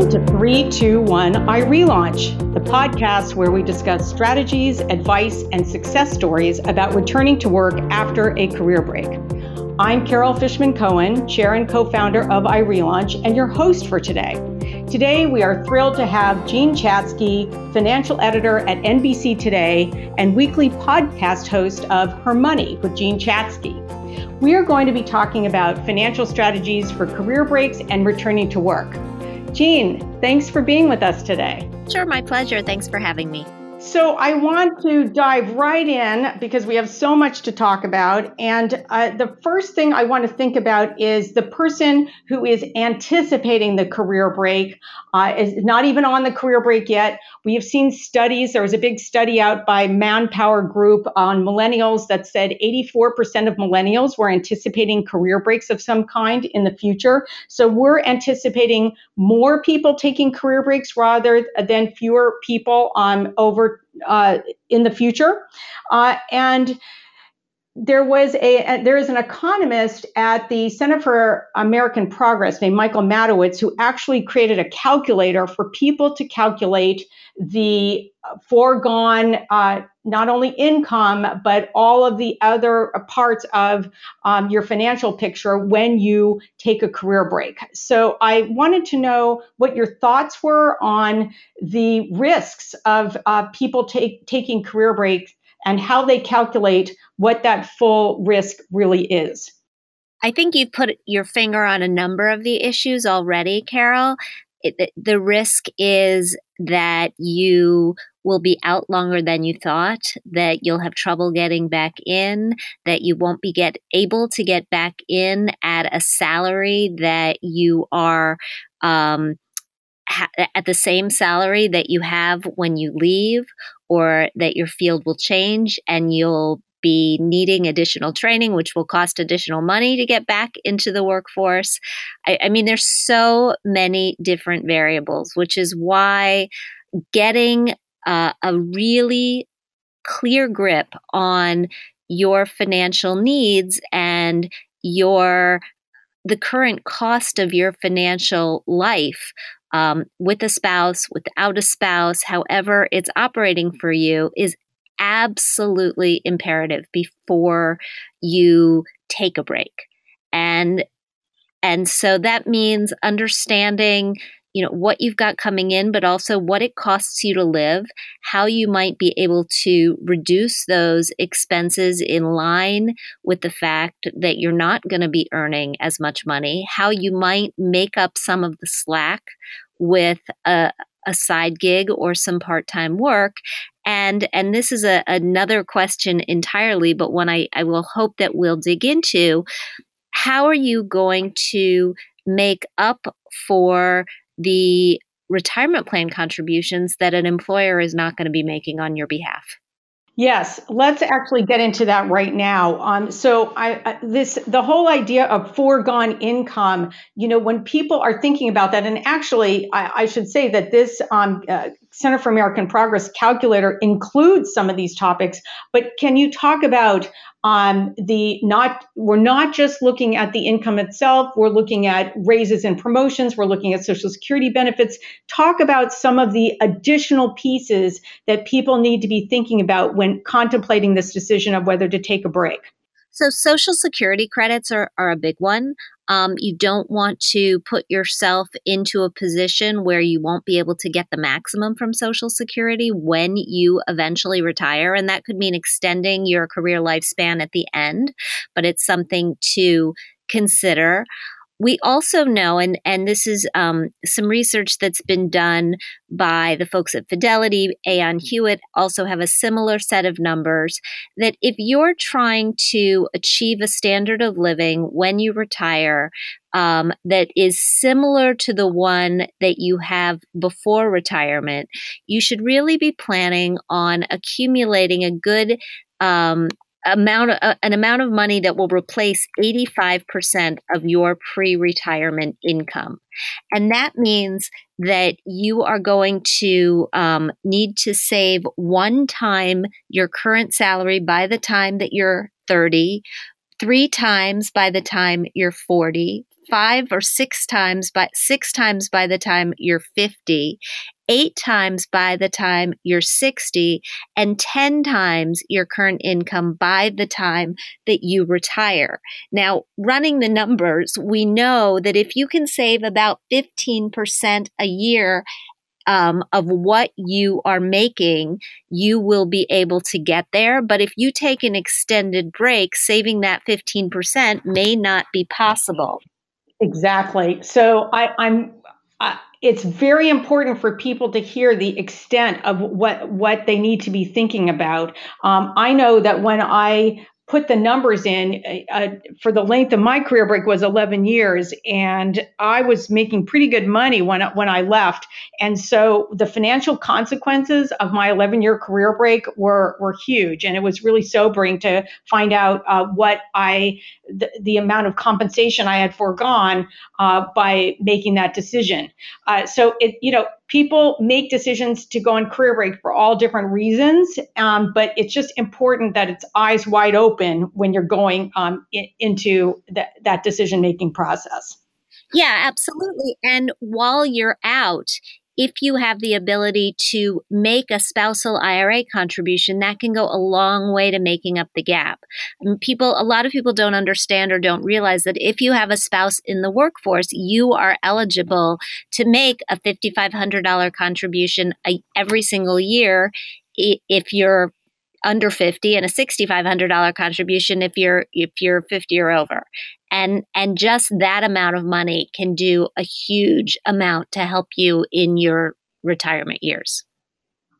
Welcome to 321 iRelaunch, the podcast where we discuss strategies, advice, and success stories about returning to work after a career break. I'm Carol Fishman Cohen, chair and co founder of iRelaunch, and your host for today. Today, we are thrilled to have Jean Chatzky, financial editor at NBC Today and weekly podcast host of Her Money with Jean Chatzky. We are going to be talking about financial strategies for career breaks and returning to work. Jean, thanks for being with us today. Sure, my pleasure. Thanks for having me. So, I want to dive right in because we have so much to talk about. And uh, the first thing I want to think about is the person who is anticipating the career break, uh, is not even on the career break yet. We have seen studies. There was a big study out by Manpower Group on millennials that said 84% of millennials were anticipating career breaks of some kind in the future. So, we're anticipating more people taking career breaks rather than fewer people um, over uh, in the future. Uh, and there was a there is an economist at the Center for American Progress named Michael Madowitz who actually created a calculator for people to calculate the foregone uh, not only income but all of the other parts of um, your financial picture when you take a career break. So I wanted to know what your thoughts were on the risks of uh, people take, taking career breaks and how they calculate what that full risk really is. I think you've put your finger on a number of the issues already, Carol. It, the risk is that you will be out longer than you thought, that you'll have trouble getting back in, that you won't be get able to get back in at a salary that you are um, ha- at the same salary that you have when you leave, or that your field will change and you'll be needing additional training, which will cost additional money to get back into the workforce. I, I mean, there's so many different variables, which is why getting uh, a really clear grip on your financial needs and your the current cost of your financial life um, with a spouse, without a spouse, however it's operating for you, is absolutely imperative before you take a break. And and so that means understanding you know what you've got coming in but also what it costs you to live how you might be able to reduce those expenses in line with the fact that you're not going to be earning as much money how you might make up some of the slack with a, a side gig or some part-time work. And and this is a, another question entirely but one I, I will hope that we'll dig into. How are you going to make up for the retirement plan contributions that an employer is not going to be making on your behalf. Yes, let's actually get into that right now. Um, so, I, this the whole idea of foregone income. You know, when people are thinking about that, and actually, I, I should say that this um, uh, Center for American Progress calculator includes some of these topics. But can you talk about um, the not we're not just looking at the income itself we're looking at raises and promotions we're looking at social security benefits talk about some of the additional pieces that people need to be thinking about when contemplating this decision of whether to take a break so, Social Security credits are, are a big one. Um, you don't want to put yourself into a position where you won't be able to get the maximum from Social Security when you eventually retire. And that could mean extending your career lifespan at the end, but it's something to consider we also know, and, and this is um, some research that's been done by the folks at Fidelity, Aon Hewitt also have a similar set of numbers, that if you're trying to achieve a standard of living when you retire um, that is similar to the one that you have before retirement, you should really be planning on accumulating a good um, amount uh, an amount of money that will replace 85% of your pre-retirement income. And that means that you are going to um, need to save one time your current salary by the time that you're 30 three times by the time you're 40, five or six times by six times by the time you're 50, eight times by the time you're 60, and 10 times your current income by the time that you retire. Now, running the numbers, we know that if you can save about 15% a year um, of what you are making, you will be able to get there. But if you take an extended break, saving that 15% may not be possible. Exactly. So I, I'm. It's very important for people to hear the extent of what what they need to be thinking about. Um, I know that when I put the numbers in uh, uh, for the length of my career break was 11 years and i was making pretty good money when, when i left. And so the financial consequences of my 11 year career break were, were huge and it was really sobering to find out uh, what i the, the, amount of compensation i had foregone uh, by making that decision. Uh, so it you know people make decisions to go on career break for all different reasons, um, but it's just important that it's eyes wide open when you're going um, in, into that decision making process. Yeah, absolutely. And while you're out, if you have the ability to make a spousal IRA contribution, that can go a long way to making up the gap. And people, a lot of people don't understand or don't realize that if you have a spouse in the workforce, you are eligible to make a $5,500 contribution uh, every single year if you're under 50 and a $6500 contribution if you're if you're 50 or over and and just that amount of money can do a huge amount to help you in your retirement years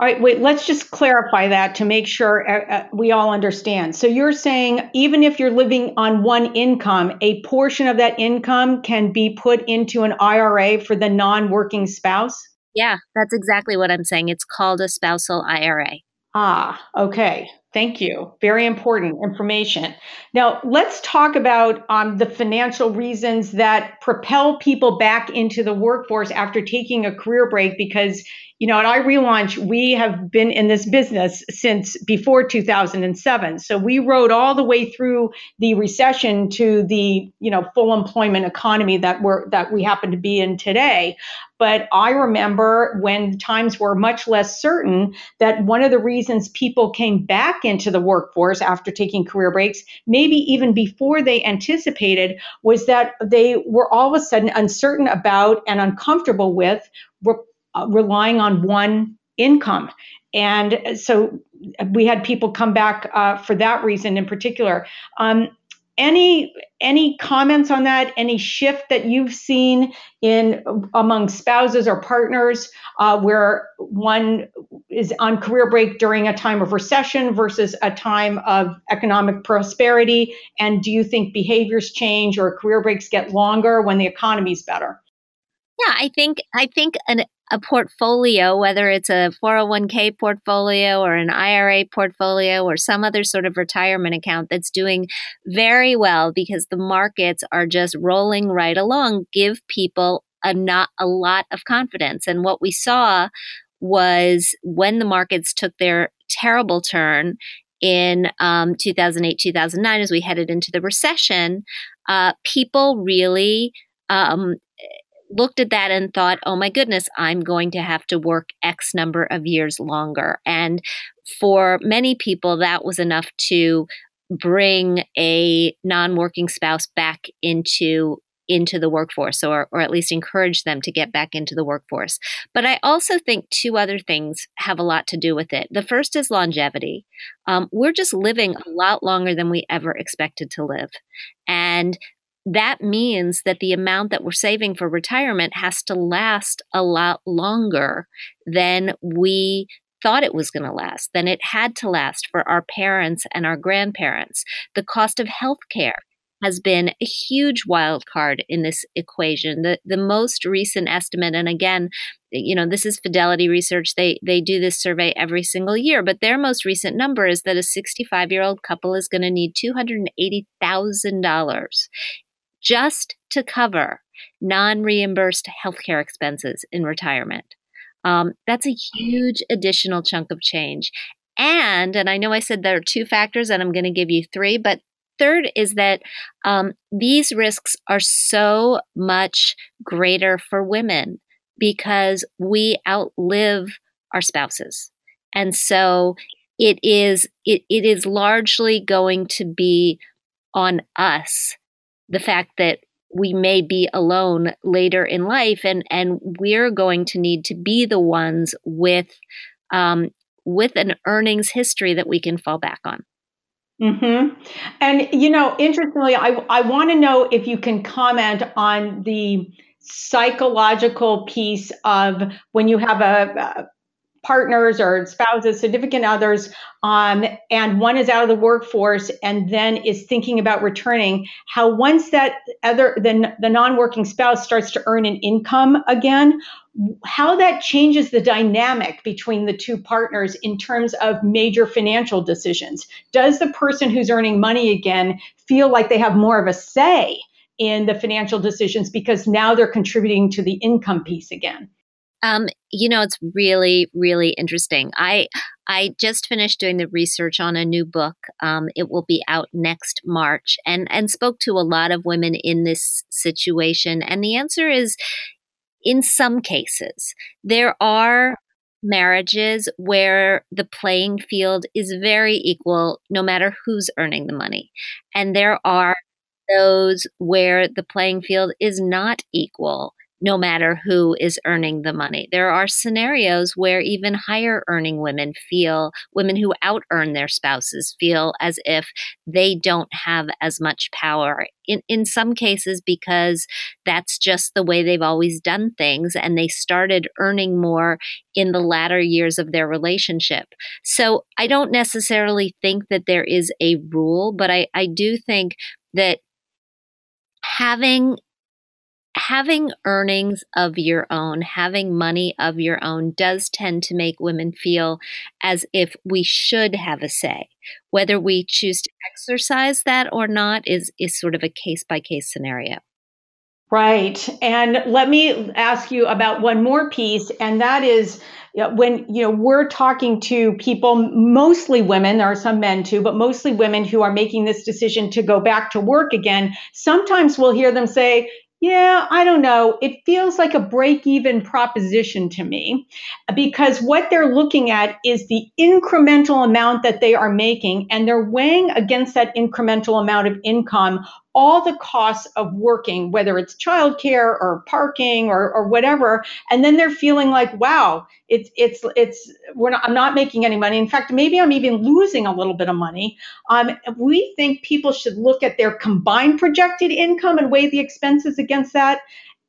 all right, wait, let's just clarify that to make sure uh, uh, we all understand. So you're saying even if you're living on one income, a portion of that income can be put into an IRA for the non working spouse? Yeah, that's exactly what I'm saying. It's called a spousal IRA. Ah, okay. Thank you. Very important information. Now, let's talk about um, the financial reasons that propel people back into the workforce after taking a career break because you know, at iRelaunch, we have been in this business since before 2007. So we rode all the way through the recession to the, you know, full employment economy that we're that we happen to be in today. But I remember when times were much less certain that one of the reasons people came back into the workforce after taking career breaks, maybe even before they anticipated, was that they were all of a sudden uncertain about and uncomfortable with uh, relying on one income. And so we had people come back uh, for that reason in particular. Um, any any comments on that? Any shift that you've seen in among spouses or partners uh, where one is on career break during a time of recession versus a time of economic prosperity? And do you think behaviors change or career breaks get longer when the economy's better? Yeah, I think I think an a portfolio, whether it's a 401k portfolio or an IRA portfolio or some other sort of retirement account that's doing very well because the markets are just rolling right along, give people a not a lot of confidence. And what we saw was when the markets took their terrible turn in um, 2008, 2009, as we headed into the recession, uh, people really um, looked at that and thought, oh my goodness, I'm going to have to work X number of years longer. And for many people, that was enough to bring a non working spouse back into into the workforce or, or at least encourage them to get back into the workforce. But I also think two other things have a lot to do with it. The first is longevity. Um, we're just living a lot longer than we ever expected to live. And that means that the amount that we're saving for retirement has to last a lot longer than we thought it was going to last, than it had to last for our parents and our grandparents. The cost of health care has been a huge wild card in this equation. The the most recent estimate, and again, you know, this is Fidelity Research. They they do this survey every single year, but their most recent number is that a 65 year old couple is going to need $280,000 just to cover non reimbursed healthcare expenses in retirement. Um, that's a huge additional chunk of change. And, and I know I said there are two factors, and I'm going to give you three, but third is that um, these risks are so much greater for women because we outlive our spouses. And so it is it, it is largely going to be on us the fact that we may be alone later in life and and we're going to need to be the ones with um, with an earnings history that we can fall back on Mm-hmm. And you know, interestingly, I I want to know if you can comment on the psychological piece of when you have a partners or spouses, significant others, um, and one is out of the workforce and then is thinking about returning, how once that other the, the non-working spouse starts to earn an income again, how that changes the dynamic between the two partners in terms of major financial decisions. Does the person who's earning money again feel like they have more of a say in the financial decisions because now they're contributing to the income piece again? Um, you know, it's really, really interesting. I I just finished doing the research on a new book. Um, it will be out next March, and and spoke to a lot of women in this situation. And the answer is, in some cases, there are marriages where the playing field is very equal, no matter who's earning the money, and there are those where the playing field is not equal no matter who is earning the money. There are scenarios where even higher earning women feel, women who out earn their spouses feel as if they don't have as much power. In, in some cases, because that's just the way they've always done things, and they started earning more in the latter years of their relationship. So I don't necessarily think that there is a rule, but I, I do think that having having earnings of your own, having money of your own, does tend to make women feel as if we should have a say. Whether we choose to exercise that or not is, is sort of a case by case scenario. Right. And let me ask you about one more piece, and that is when you know we're talking to people mostly women there are some men too but mostly women who are making this decision to go back to work again sometimes we'll hear them say yeah, I don't know. It feels like a break even proposition to me because what they're looking at is the incremental amount that they are making and they're weighing against that incremental amount of income all the costs of working, whether it's childcare or parking or, or whatever, and then they're feeling like, wow, it's it's it's we're not, I'm not making any money. In fact, maybe I'm even losing a little bit of money. Um, we think people should look at their combined projected income and weigh the expenses against that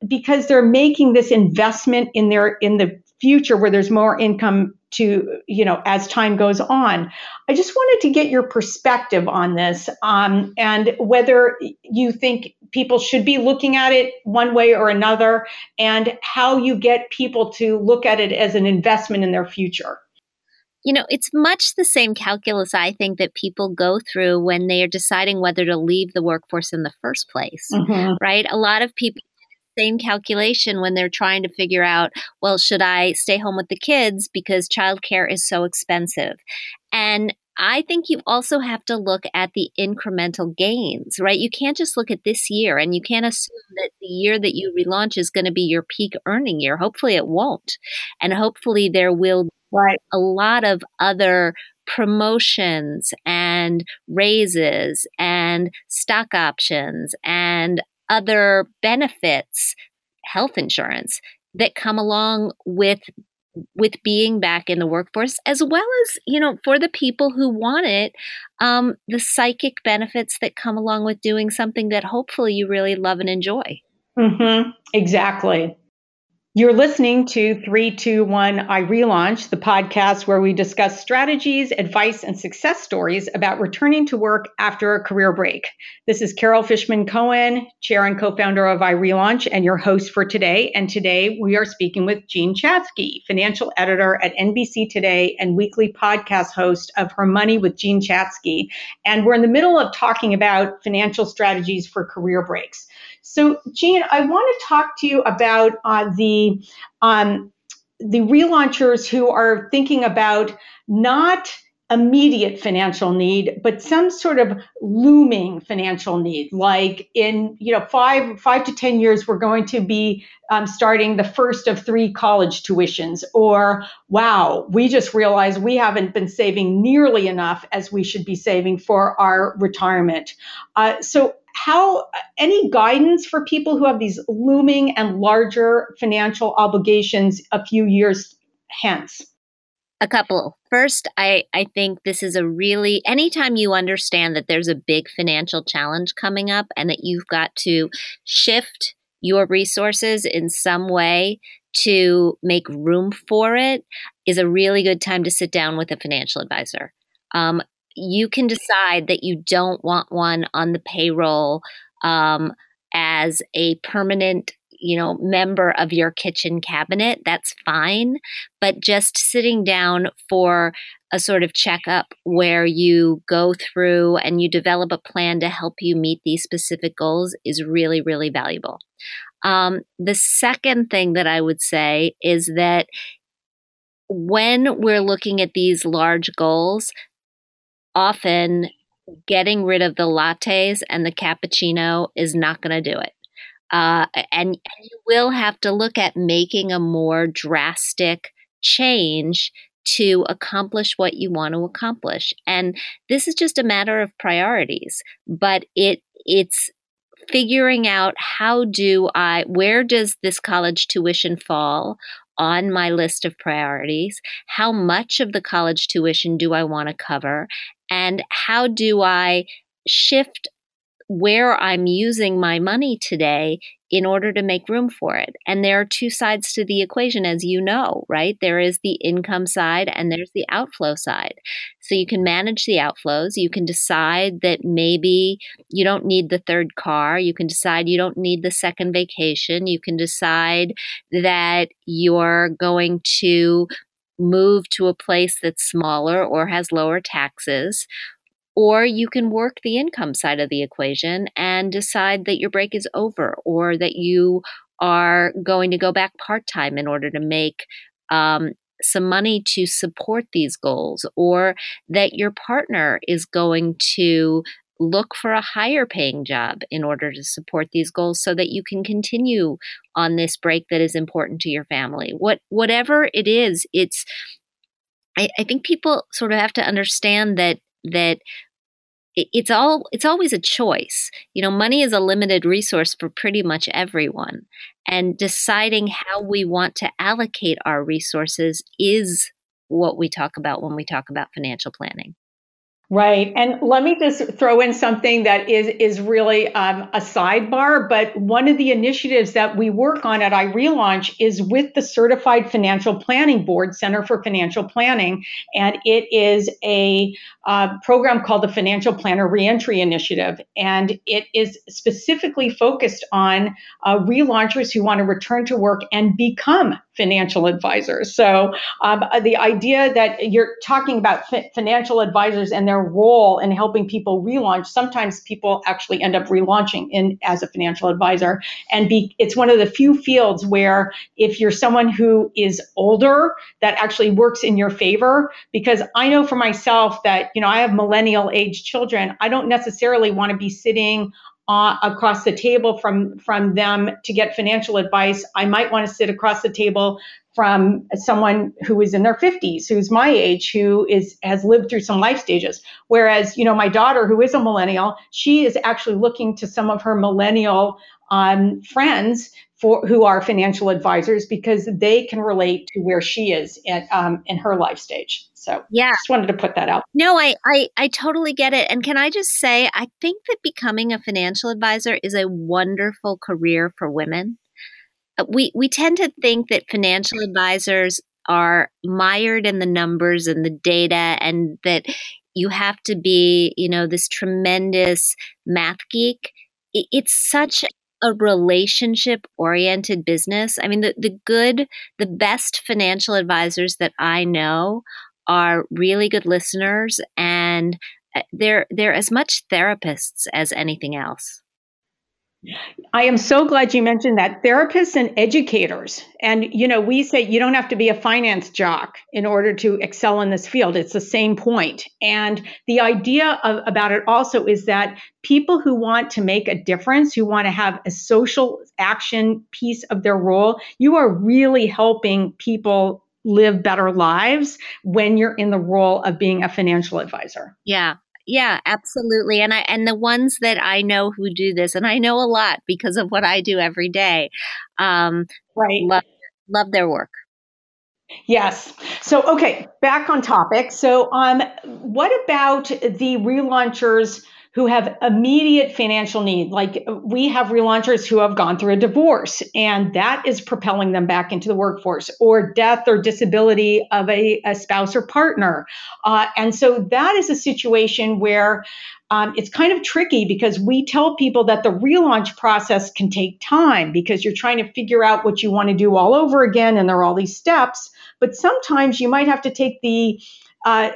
because they're making this investment in their in the future where there's more income to you know as time goes on i just wanted to get your perspective on this um, and whether you think people should be looking at it one way or another and how you get people to look at it as an investment in their future you know, it's much the same calculus I think that people go through when they are deciding whether to leave the workforce in the first place, mm-hmm. right? A lot of people same calculation when they're trying to figure out, well, should I stay home with the kids because childcare is so expensive? And I think you also have to look at the incremental gains, right? You can't just look at this year and you can't assume that the year that you relaunch is going to be your peak earning year. Hopefully it won't. And hopefully there will be right. a lot of other promotions and raises and stock options and other benefits, health insurance that come along with with being back in the workforce as well as you know for the people who want it um, the psychic benefits that come along with doing something that hopefully you really love and enjoy mm-hmm. exactly you're listening to 321 iRelaunch, the podcast where we discuss strategies, advice, and success stories about returning to work after a career break. This is Carol Fishman Cohen, chair and co founder of iRelaunch, and your host for today. And today we are speaking with Jean Chatzky, financial editor at NBC Today and weekly podcast host of Her Money with Jean Chatzky. And we're in the middle of talking about financial strategies for career breaks. So, Jean, I want to talk to you about uh, the um, the relaunchers who are thinking about not immediate financial need, but some sort of looming financial need. Like in you know five five to ten years, we're going to be um, starting the first of three college tuitions, or wow, we just realized we haven't been saving nearly enough as we should be saving for our retirement. Uh, so how any guidance for people who have these looming and larger financial obligations a few years hence? A couple. First, I, I think this is a really, anytime you understand that there's a big financial challenge coming up and that you've got to shift your resources in some way to make room for it, is a really good time to sit down with a financial advisor. Um, you can decide that you don't want one on the payroll um, as a permanent you know, member of your kitchen cabinet, that's fine. But just sitting down for a sort of checkup where you go through and you develop a plan to help you meet these specific goals is really, really valuable. Um, the second thing that I would say is that when we're looking at these large goals, often getting rid of the lattes and the cappuccino is not going to do it. Uh, and, and you will have to look at making a more drastic change to accomplish what you want to accomplish. And this is just a matter of priorities, but it it's figuring out how do I where does this college tuition fall on my list of priorities? How much of the college tuition do I want to cover? And how do I shift where I'm using my money today in order to make room for it. And there are two sides to the equation, as you know, right? There is the income side and there's the outflow side. So you can manage the outflows. You can decide that maybe you don't need the third car. You can decide you don't need the second vacation. You can decide that you're going to move to a place that's smaller or has lower taxes or you can work the income side of the equation and decide that your break is over or that you are going to go back part time in order to make um, some money to support these goals, or that your partner is going to look for a higher paying job in order to support these goals so that you can continue on this break that is important to your family. What whatever it is, it's I, I think people sort of have to understand that that it's all it's always a choice you know money is a limited resource for pretty much everyone and deciding how we want to allocate our resources is what we talk about when we talk about financial planning Right. And let me just throw in something that is, is really um, a sidebar, but one of the initiatives that we work on at iRelaunch is with the Certified Financial Planning Board, Center for Financial Planning. And it is a uh, program called the Financial Planner Reentry Initiative. And it is specifically focused on uh, relaunchers who want to return to work and become financial advisors. So um, the idea that you're talking about financial advisors and their role in helping people relaunch, sometimes people actually end up relaunching in as a financial advisor. And be, it's one of the few fields where if you're someone who is older, that actually works in your favor. Because I know for myself that, you know, I have millennial age children. I don't necessarily want to be sitting uh, across the table from from them to get financial advice. I might want to sit across the table from someone who is in their 50s, who's my age, who is has lived through some life stages. Whereas, you know, my daughter, who is a millennial, she is actually looking to some of her millennial um, friends for who are financial advisors because they can relate to where she is in, um, in her life stage. So yeah, just wanted to put that out. No, I, I I totally get it. And can I just say, I think that becoming a financial advisor is a wonderful career for women. Uh, we we tend to think that financial advisors are mired in the numbers and the data, and that you have to be, you know, this tremendous math geek. It's such a relationship oriented business. I mean, the, the good, the best financial advisors that I know are really good listeners and uh, they're they're as much therapists as anything else. I am so glad you mentioned that. Therapists and educators. And, you know, we say you don't have to be a finance jock in order to excel in this field. It's the same point. And the idea of, about it also is that people who want to make a difference, who want to have a social action piece of their role, you are really helping people live better lives when you're in the role of being a financial advisor. Yeah, yeah, absolutely. And I and the ones that I know who do this, and I know a lot because of what I do every day. Um, right. Love, love their work. Yes. So, okay, back on topic. So, um, what about the relaunchers who have immediate financial need. Like we have relaunchers who have gone through a divorce and that is propelling them back into the workforce or death or disability of a, a spouse or partner. Uh, and so that is a situation where um, it's kind of tricky because we tell people that the relaunch process can take time because you're trying to figure out what you want to do all over again and there are all these steps. But sometimes you might have to take the uh,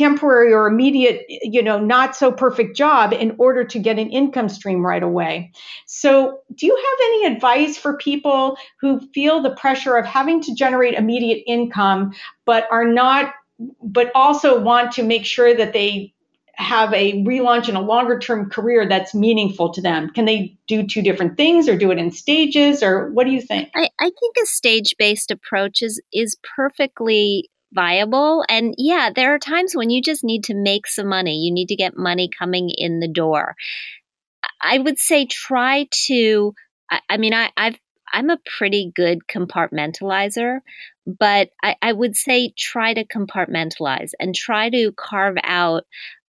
temporary or immediate, you know, not so perfect job in order to get an income stream right away. So, do you have any advice for people who feel the pressure of having to generate immediate income, but are not, but also want to make sure that they have a relaunch and a longer term career that's meaningful to them? Can they do two different things or do it in stages or what do you think? I, I think a stage based approach is is perfectly viable. And yeah, there are times when you just need to make some money. You need to get money coming in the door. I would say try to, I, I mean, I, I've I'm a pretty good compartmentalizer, but I, I, would say try to compartmentalize and try to carve out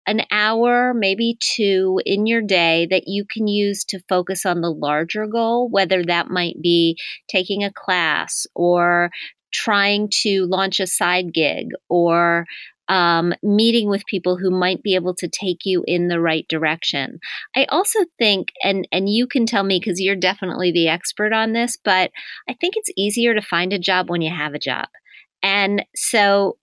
an hour, maybe two in your day that you can use to focus on the larger goal, whether that might be taking a class or trying to launch a side gig or um, meeting with people who might be able to take you in the right direction. I also think, and and you can tell me because you're definitely the expert on this, but I think it's easier to find a job when you have a job. And so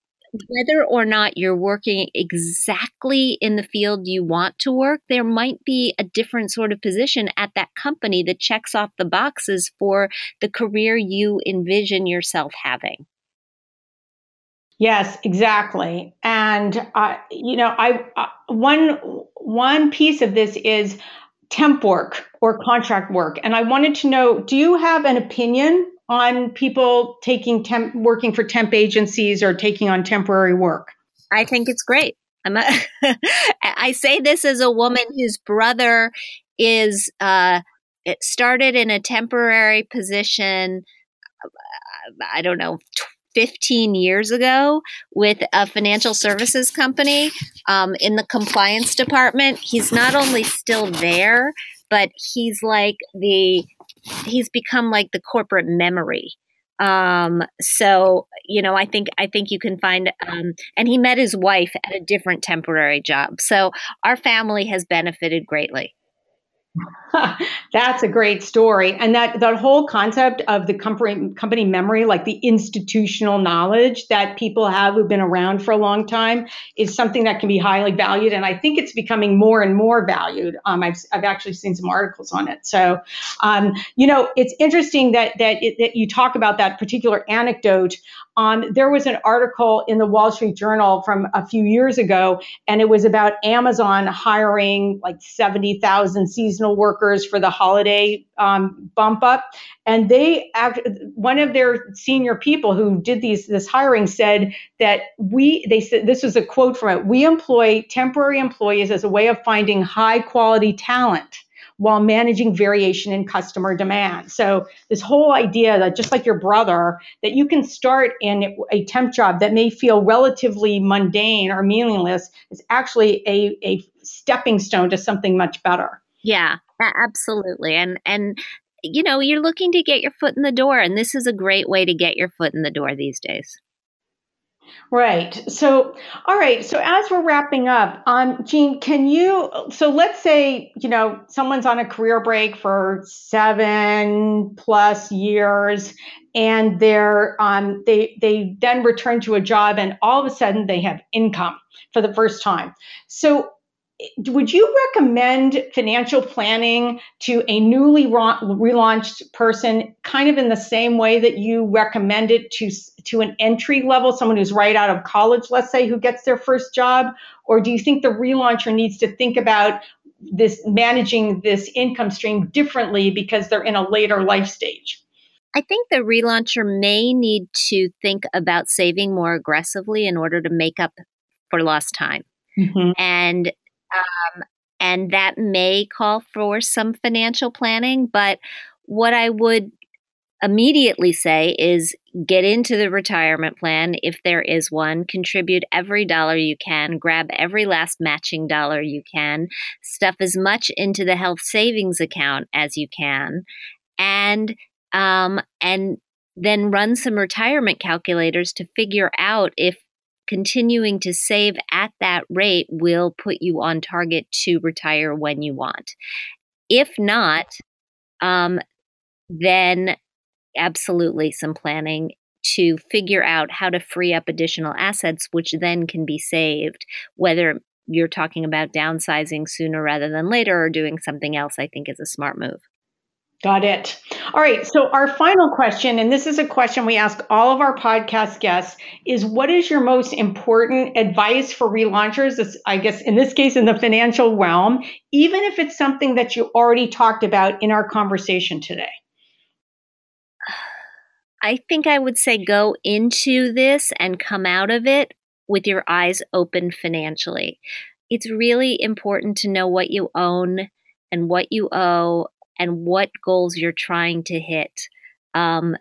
whether or not you're working exactly in the field you want to work, there might be a different sort of position at that company that checks off the boxes for the career you envision yourself having. Yes, exactly. And uh, you know, I uh, one one piece of this is temp work or contract work, and I wanted to know: Do you have an opinion on people taking temp, working for temp agencies or taking on temporary work? I think it's great. I'm a I say this as a woman whose brother is uh, it started in a temporary position. I don't know. 15 years ago with a financial services company um, in the compliance department. He's not only still there, but he's like the he's become like the corporate memory. Um so you know i think i think you can find um and he met his wife at a different temporary job. So our family has benefited greatly That's a great story. And that, that whole concept of the company, company memory, like the institutional knowledge that people have who've been around for a long time, is something that can be highly valued. And I think it's becoming more and more valued. Um, I've, I've actually seen some articles on it. So, um, you know, it's interesting that, that, it, that you talk about that particular anecdote um, there was an article in the Wall Street Journal from a few years ago, and it was about Amazon hiring like 70,000 seasonal workers for the holiday um, bump up. And they, one of their senior people who did these this hiring said that we, they said this was a quote from it: "We employ temporary employees as a way of finding high quality talent." while managing variation in customer demand. So this whole idea that just like your brother, that you can start in a temp job that may feel relatively mundane or meaningless is actually a, a stepping stone to something much better. Yeah, absolutely. And and you know, you're looking to get your foot in the door and this is a great way to get your foot in the door these days. Right. So, all right. So, as we're wrapping up, um, Jean, can you? So, let's say you know someone's on a career break for seven plus years, and they're um, they they then return to a job, and all of a sudden they have income for the first time. So, would you recommend financial planning to a newly relaunched person kind of in the same way that you recommend it to to an entry level someone who's right out of college let's say who gets their first job or do you think the relauncher needs to think about this managing this income stream differently because they're in a later life stage I think the relauncher may need to think about saving more aggressively in order to make up for lost time. Mm-hmm. And um, and that may call for some financial planning. But what I would immediately say is get into the retirement plan if there is one, contribute every dollar you can, grab every last matching dollar you can, stuff as much into the health savings account as you can, and um, and then run some retirement calculators to figure out if continuing to save at that rate will put you on target to retire when you want. If not, um, then absolutely some planning to figure out how to free up additional assets, which then can be saved, whether you're talking about downsizing sooner rather than later or doing something else, I think is a smart move. Got it. All right. So, our final question, and this is a question we ask all of our podcast guests, is what is your most important advice for relaunchers? I guess in this case, in the financial realm, even if it's something that you already talked about in our conversation today? I think I would say go into this and come out of it with your eyes open financially. It's really important to know what you own and what you owe and what goals you're trying to hit, um,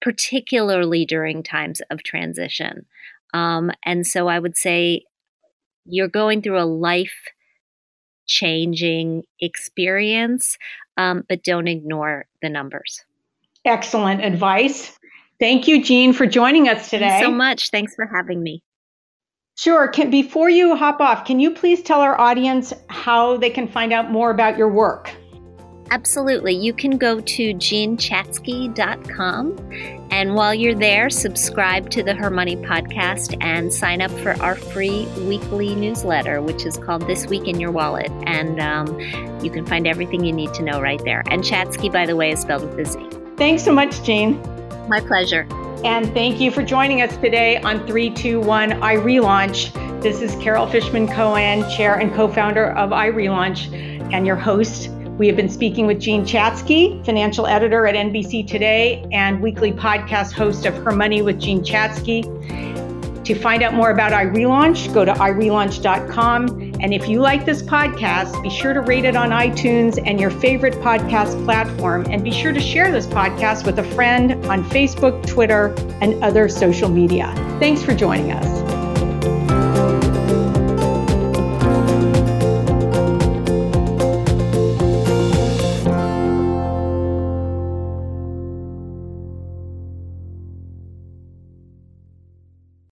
particularly during times of transition. Um, and so I would say you're going through a life changing experience, um, but don't ignore the numbers. Excellent advice. Thank you, Jean, for joining us today. Thanks so much. Thanks for having me. Sure. Can, before you hop off, can you please tell our audience how they can find out more about your work? Absolutely. You can go to jeanchatzky.com. And while you're there, subscribe to the Her Money podcast and sign up for our free weekly newsletter, which is called This Week in Your Wallet. And um, you can find everything you need to know right there. And Chatzky, by the way, is spelled with a Z. Thanks so much, Jean. My pleasure. And thank you for joining us today on 321 iRelaunch. This is Carol Fishman Cohen, Chair and co founder of iRelaunch, and your host. We have been speaking with Jean Chatzky, financial editor at NBC Today and weekly podcast host of Her Money with Jean Chatzky. To find out more about iRelaunch, go to iRelaunch.com. And if you like this podcast, be sure to rate it on iTunes and your favorite podcast platform. And be sure to share this podcast with a friend on Facebook, Twitter, and other social media. Thanks for joining us.